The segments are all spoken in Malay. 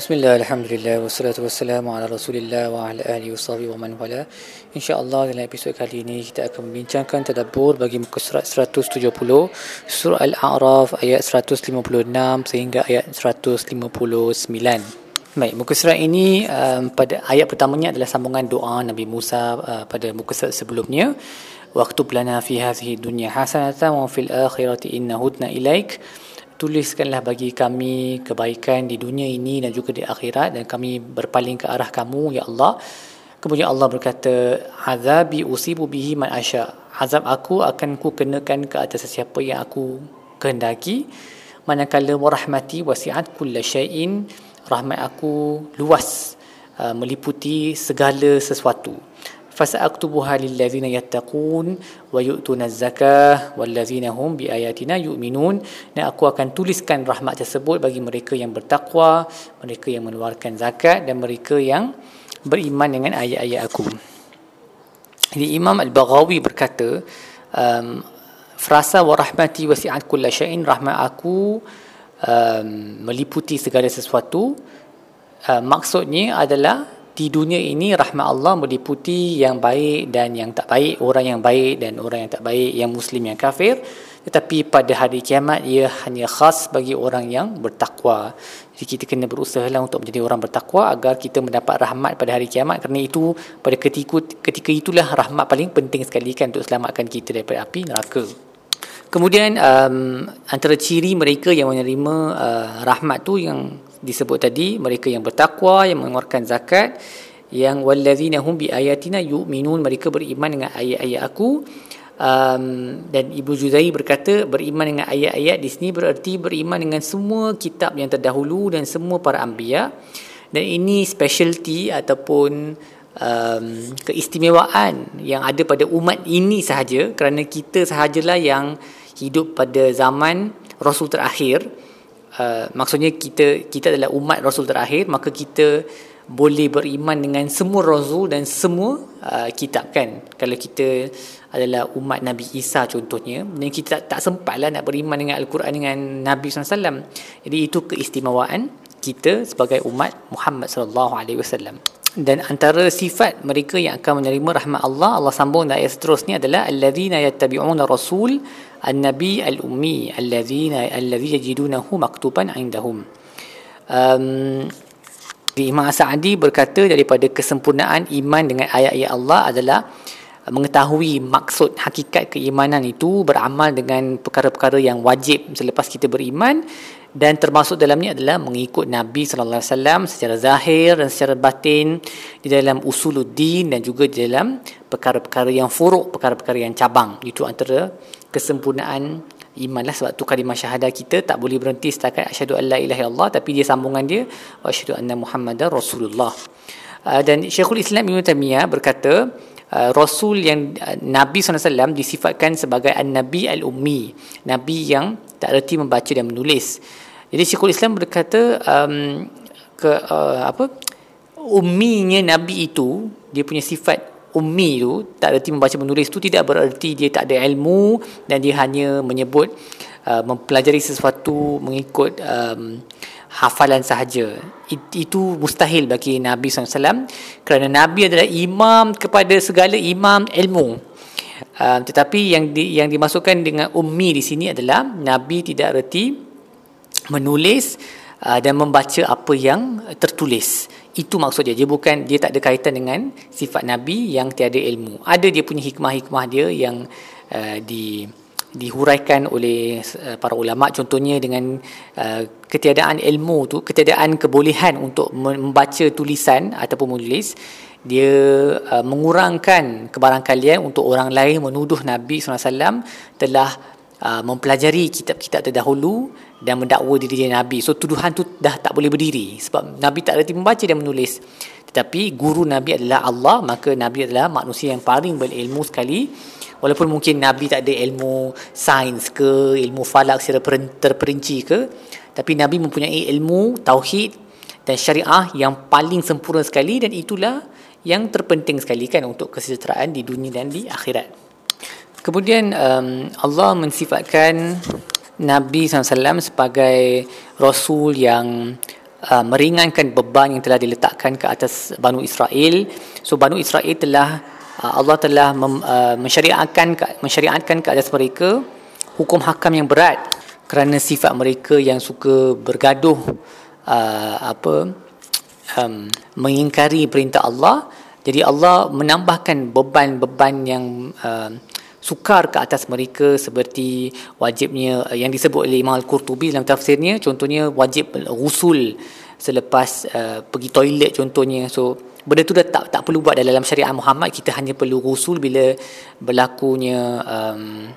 Bismillah, Alhamdulillah, wassalatu wassalamu ala rasulillah wa ala alihi wa man wala. InsyaAllah dalam episod kali ini kita akan membincangkan tadabur bagi muka surat 170 Surah Al-A'raf ayat 156 sehingga ayat 159 Baik, muka surat ini um, pada ayat pertamanya adalah sambungan doa Nabi Musa uh, pada muka surat sebelumnya. Waktu lana fi hadhihi dunya hasanatan wa fil akhirati inna hudna ilaik tuliskanlah bagi kami kebaikan di dunia ini dan juga di akhirat dan kami berpaling ke arah kamu ya Allah. Kemudian Allah berkata azabi usibu bihi man asya azab aku akan ku kenakan ke atas sesiapa yang aku kehendaki. Manakala warahmati wasi'at kulla syai'in rahmat aku luas uh, meliputi segala sesuatu فسأكتبها للذين يتقون ويؤتون الزكاة والذين هم بآياتنا يؤمنون dan aku akan tuliskan rahmat tersebut bagi mereka yang bertakwa mereka yang mengeluarkan zakat dan mereka yang beriman dengan ayat-ayat aku jadi Imam Al-Baghawi berkata um, frasa wa rahmati wasi'at kulla syai'in rahmat aku um, meliputi segala sesuatu uh, maksudnya adalah di dunia ini rahmat Allah meliputi yang baik dan yang tak baik, orang yang baik dan orang yang tak baik, yang muslim yang kafir. Tetapi pada hari kiamat ia hanya khas bagi orang yang bertakwa. Jadi kita kena berusaha lah untuk menjadi orang bertakwa agar kita mendapat rahmat pada hari kiamat kerana itu pada ketika ketika itulah rahmat paling penting sekali kan untuk selamatkan kita daripada api neraka. Kemudian um, antara ciri mereka yang menerima uh, rahmat tu yang disebut tadi mereka yang bertakwa yang mengeluarkan zakat yang wallazina hum bi ayatina yu'minun mereka beriman dengan ayat-ayat aku. Um, dan Ibu Juzai berkata beriman dengan ayat-ayat di sini bererti beriman dengan semua kitab yang terdahulu dan semua para anbiya. Dan ini specialty ataupun um, keistimewaan yang ada pada umat ini sahaja. Kerana kita sahajalah yang hidup pada zaman Rasul terakhir Uh, maksudnya kita kita adalah umat rasul terakhir maka kita boleh beriman dengan semua rasul dan semua uh, kitab kan? Kalau kita adalah umat Nabi Isa contohnya dan kita tak, tak sempatlah nak beriman dengan al-Quran dengan Nabi SAW jadi itu keistimewaan kita sebagai umat Muhammad sallallahu alaihi wasallam. Dan antara sifat mereka yang akan menerima rahmat Allah Allah sambung dalam ayat seterusnya adalah alladzina yattabi'una rasul an-nabi al-ummi alladzina alladzi yajidunahu maktuban 'indahum um, Imam Sa'adi berkata daripada kesempurnaan iman dengan ayat-ayat Allah adalah mengetahui maksud hakikat keimanan itu beramal dengan perkara-perkara yang wajib selepas kita beriman dan termasuk dalamnya adalah mengikut Nabi sallallahu alaihi wasallam secara zahir dan secara batin di dalam usuluddin dan juga di dalam perkara-perkara yang furuk, perkara-perkara yang cabang. Itu antara kesempurnaan iman lah sebab tu kalimah syahadah kita tak boleh berhenti setakat asyhadu alla ilaha illallah tapi dia sambungan dia asyhadu anna muhammadar rasulullah. Uh, dan Syekhul Islam Ibn Taymiyah berkata uh, Rasul yang uh, Nabi SAW disifatkan sebagai An-Nabi Al-Ummi Nabi yang tak erti membaca dan menulis jadi Syekhul Islam berkata um, ke uh, apa umminya Nabi itu dia punya sifat ummi tu tak erti membaca menulis tu tidak bererti dia tak ada ilmu dan dia hanya menyebut uh, mempelajari sesuatu mengikut um, hafalan sahaja. Itu mustahil bagi Nabi SAW kerana Nabi adalah imam kepada segala imam ilmu. Uh, tetapi yang di, yang dimasukkan dengan ummi di sini adalah Nabi tidak reti menulis uh, dan membaca apa yang tertulis. Itu maksud dia. Dia bukan dia tak ada kaitan dengan sifat Nabi yang tiada ilmu. Ada dia punya hikmah-hikmah dia yang uh, di dihuraikan oleh uh, para ulama. Contohnya dengan uh, ketiadaan ilmu tu ketiadaan kebolehan untuk membaca tulisan ataupun menulis dia uh, mengurangkan kebarangkalian untuk orang lain menuduh Nabi SAW telah uh, mempelajari kitab-kitab terdahulu dan mendakwa diri dia Nabi. So tuduhan tu dah tak boleh berdiri sebab Nabi tak reti membaca dan menulis. Tetapi guru Nabi adalah Allah maka Nabi adalah manusia yang paling berilmu sekali. Walaupun mungkin Nabi tak ada ilmu sains ke ilmu falak secara terperinci ke tapi Nabi mempunyai ilmu tauhid dan syariah yang paling sempurna sekali dan itulah yang terpenting sekali kan untuk kesejahteraan di dunia dan di akhirat kemudian um, Allah mensifatkan Nabi SAW sebagai Rasul yang uh, meringankan beban yang telah diletakkan ke atas Banu Israel. So Banu Israel telah uh, Allah telah mem, uh, mensyariatkan mensyariatkan ke atas mereka hukum hakam yang berat kerana sifat mereka yang suka bergaduh uh, apa um, mengingkari perintah Allah. Jadi Allah menambahkan beban-beban yang uh, sukar ke atas mereka seperti wajibnya yang disebut oleh Imam Al-Qurtubi dalam tafsirnya. Contohnya wajib usul selepas uh, pergi toilet contohnya. So benda tu dah tak tak perlu buat dalam syariat Muhammad. Kita hanya perlu usul bila berlakunya um,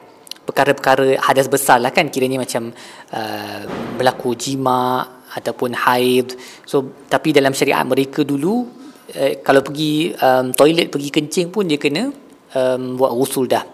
perkara-perkara hadas besar lah kan. Kiranya macam uh, berlaku jima ataupun haid. So tapi dalam syariat mereka dulu uh, kalau pergi um, toilet pergi kencing pun dia kena um, buat usul dah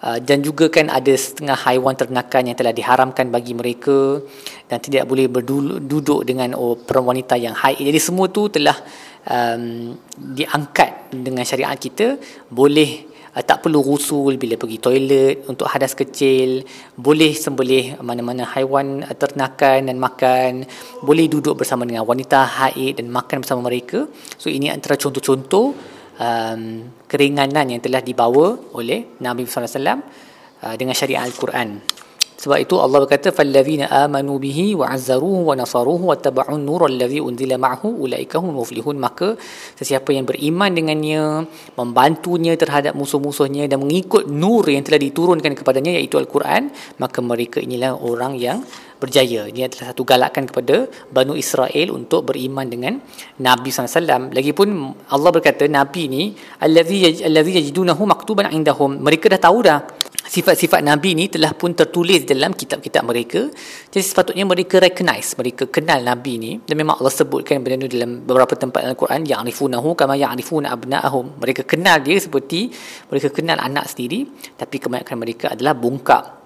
Uh, dan juga kan ada setengah haiwan ternakan yang telah diharamkan bagi mereka dan tidak boleh berduduk dengan oh, perempuan wanita yang haid. Jadi semua tu telah um, diangkat dengan syariat kita boleh uh, tak perlu rusul bila pergi toilet untuk hadas kecil, boleh sembelih mana-mana haiwan uh, ternakan dan makan, boleh duduk bersama dengan wanita haid dan makan bersama mereka. So ini antara contoh-contoh um, keringanan yang telah dibawa oleh Nabi wasallam uh, dengan syariat Al-Quran. Sebab itu Allah berkata fallazina amanu bihi wa azzaruhu wa nasaruhu wa tabu'un nur allazi unzila ma'hu ulaika hum muflihun maka sesiapa yang beriman dengannya membantunya terhadap musuh-musuhnya dan mengikut nur yang telah diturunkan kepadanya iaitu Al-Quran maka mereka inilah orang yang berjaya. Ini adalah satu galakan kepada Banu Israel untuk beriman dengan Nabi SAW. Lagipun Allah berkata Nabi ni allazi yajidunahu maktuban indahum. Mereka dah tahu dah sifat-sifat Nabi ni telah pun tertulis dalam kitab-kitab mereka. Jadi sepatutnya mereka recognize, mereka kenal Nabi ni dan memang Allah sebutkan benda ni dalam beberapa tempat dalam Al-Quran ya'rifunahu kama ya'rifuna abna'ahum. Mereka kenal dia seperti mereka kenal anak sendiri tapi kebanyakan mereka adalah bungkak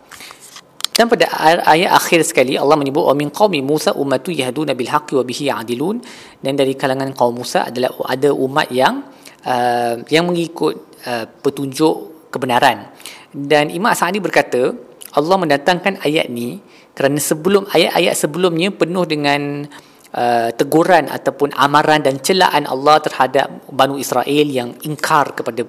dan pada ayat akhir sekali Allah menyebut wa min qaumi Musa ummatu yahduna bil haqqi wa bihi ya'dilun dan dari kalangan kaum Musa adalah ada umat yang uh, yang mengikut uh, petunjuk kebenaran. Dan Imam Sa'di berkata Allah mendatangkan ayat ni kerana sebelum ayat-ayat sebelumnya penuh dengan uh, teguran ataupun amaran dan celaan Allah terhadap Banu Israel yang ingkar kepada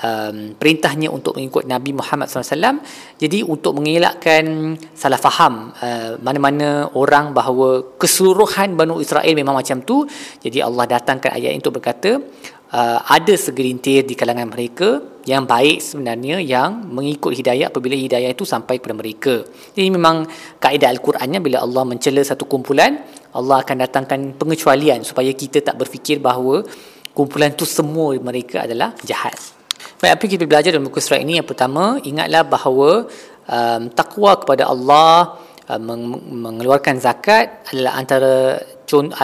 um, perintahnya untuk mengikut Nabi Muhammad SAW. Jadi untuk mengelakkan salah faham uh, mana-mana orang bahawa keseluruhan Banu Israel memang macam tu, jadi Allah datangkan ayat itu berkata, uh, ada segelintir di kalangan mereka yang baik sebenarnya yang mengikut hidayah apabila hidayah itu sampai kepada mereka. Jadi memang kaedah Al-Qurannya bila Allah mencela satu kumpulan, Allah akan datangkan pengecualian supaya kita tak berfikir bahawa kumpulan itu semua mereka adalah jahat. Baik, apa kita belajar dalam buku surat ini? Yang pertama, ingatlah bahawa um, takwa kepada Allah uh, mengeluarkan zakat adalah antara con-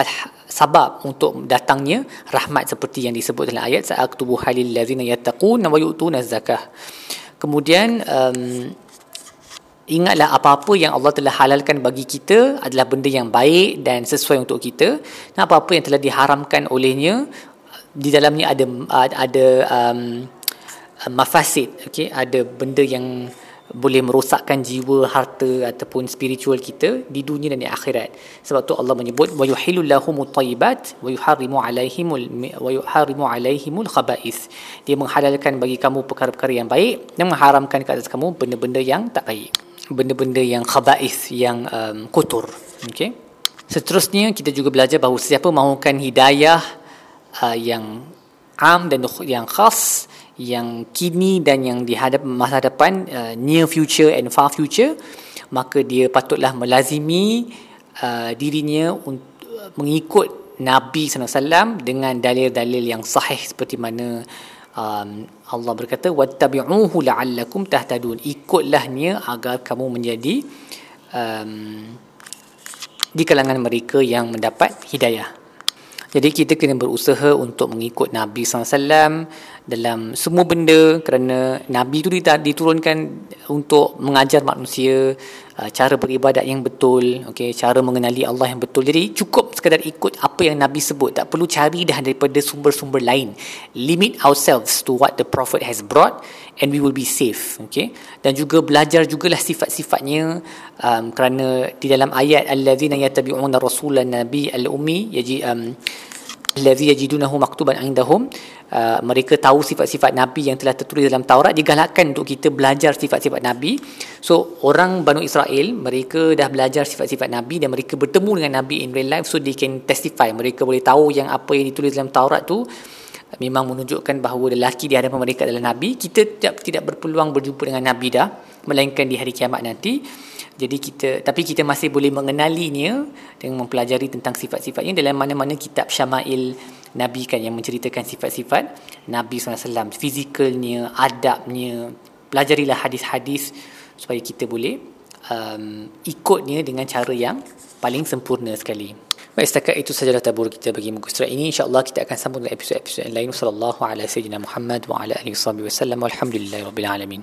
sabab untuk datangnya rahmat seperti yang disebut dalam ayat sa'aktubu halil ladzina yattaqun wa yu'tuna zakah. Kemudian um, ingatlah apa-apa yang Allah telah halalkan bagi kita adalah benda yang baik dan sesuai untuk kita. Dan apa-apa yang telah diharamkan olehnya di dalamnya ada ada um, mafasid okey ada benda yang boleh merosakkan jiwa harta ataupun spiritual kita di dunia dan di akhirat. Sebab tu Allah menyebut wa yuhillu lahumut tayyibat wa yuharrimu alaihimul wa yuharrimu alaihimul khaba'is. Dia menghalalkan bagi kamu perkara-perkara yang baik dan mengharamkan ke atas kamu benda-benda yang tak baik. Benda-benda yang khaba'is yang um, kotor. Okey? Seterusnya kita juga belajar bahawa siapa mahukan hidayah uh, yang am dan yang khas yang kini dan yang dihadap masa depan uh, near future and far future maka dia patutlah melazimi uh, dirinya untuk mengikut Nabi SAW dengan dalil-dalil yang sahih seperti mana um, Allah berkata wattabi'uhu la'allakum tahtadun. Nia agar kamu menjadi um, di kalangan mereka yang mendapat hidayah jadi kita kena berusaha untuk mengikut Nabi SAW dalam semua benda kerana Nabi itu diturunkan untuk mengajar manusia uh, cara beribadat yang betul, okay, cara mengenali Allah yang betul. Jadi cukup sekadar ikut apa yang Nabi sebut. Tak perlu cari dah daripada sumber-sumber lain. Limit ourselves to what the Prophet has brought and we will be safe. Okay? Dan juga belajar jugalah sifat-sifatnya um, kerana di dalam ayat allazina yattabi'una rasulan nabi al-ummi yaji um, allazi yajidunahu maktuban indahum uh, mereka tahu sifat-sifat nabi yang telah tertulis dalam Taurat digalakkan untuk kita belajar sifat-sifat nabi so orang Banu Israel mereka dah belajar sifat-sifat nabi dan mereka bertemu dengan nabi in real life so they can testify mereka boleh tahu yang apa yang ditulis dalam Taurat tu memang menunjukkan bahawa lelaki di hadapan mereka adalah nabi. Kita tidak tidak berpeluang berjumpa dengan nabi dah melainkan di hari kiamat nanti. Jadi kita tapi kita masih boleh mengenalinya dengan mempelajari tentang sifat-sifatnya dalam mana-mana kitab Syama'il Nabi kan yang menceritakan sifat-sifat Nabi SAW fizikalnya, adabnya. Pelajarilah hadis-hadis supaya kita boleh um, ikutnya dengan cara yang paling sempurna sekali Baik, setakat itu sajalah tabur kita bagi muka surat ini. InsyaAllah kita akan sambung dengan episod-episod yang lain. Wassalamualaikum warahmatullahi wabarakatuh. Muhammad wa ala alihi wa sallam. Walhamdulillahi rabbil alamin.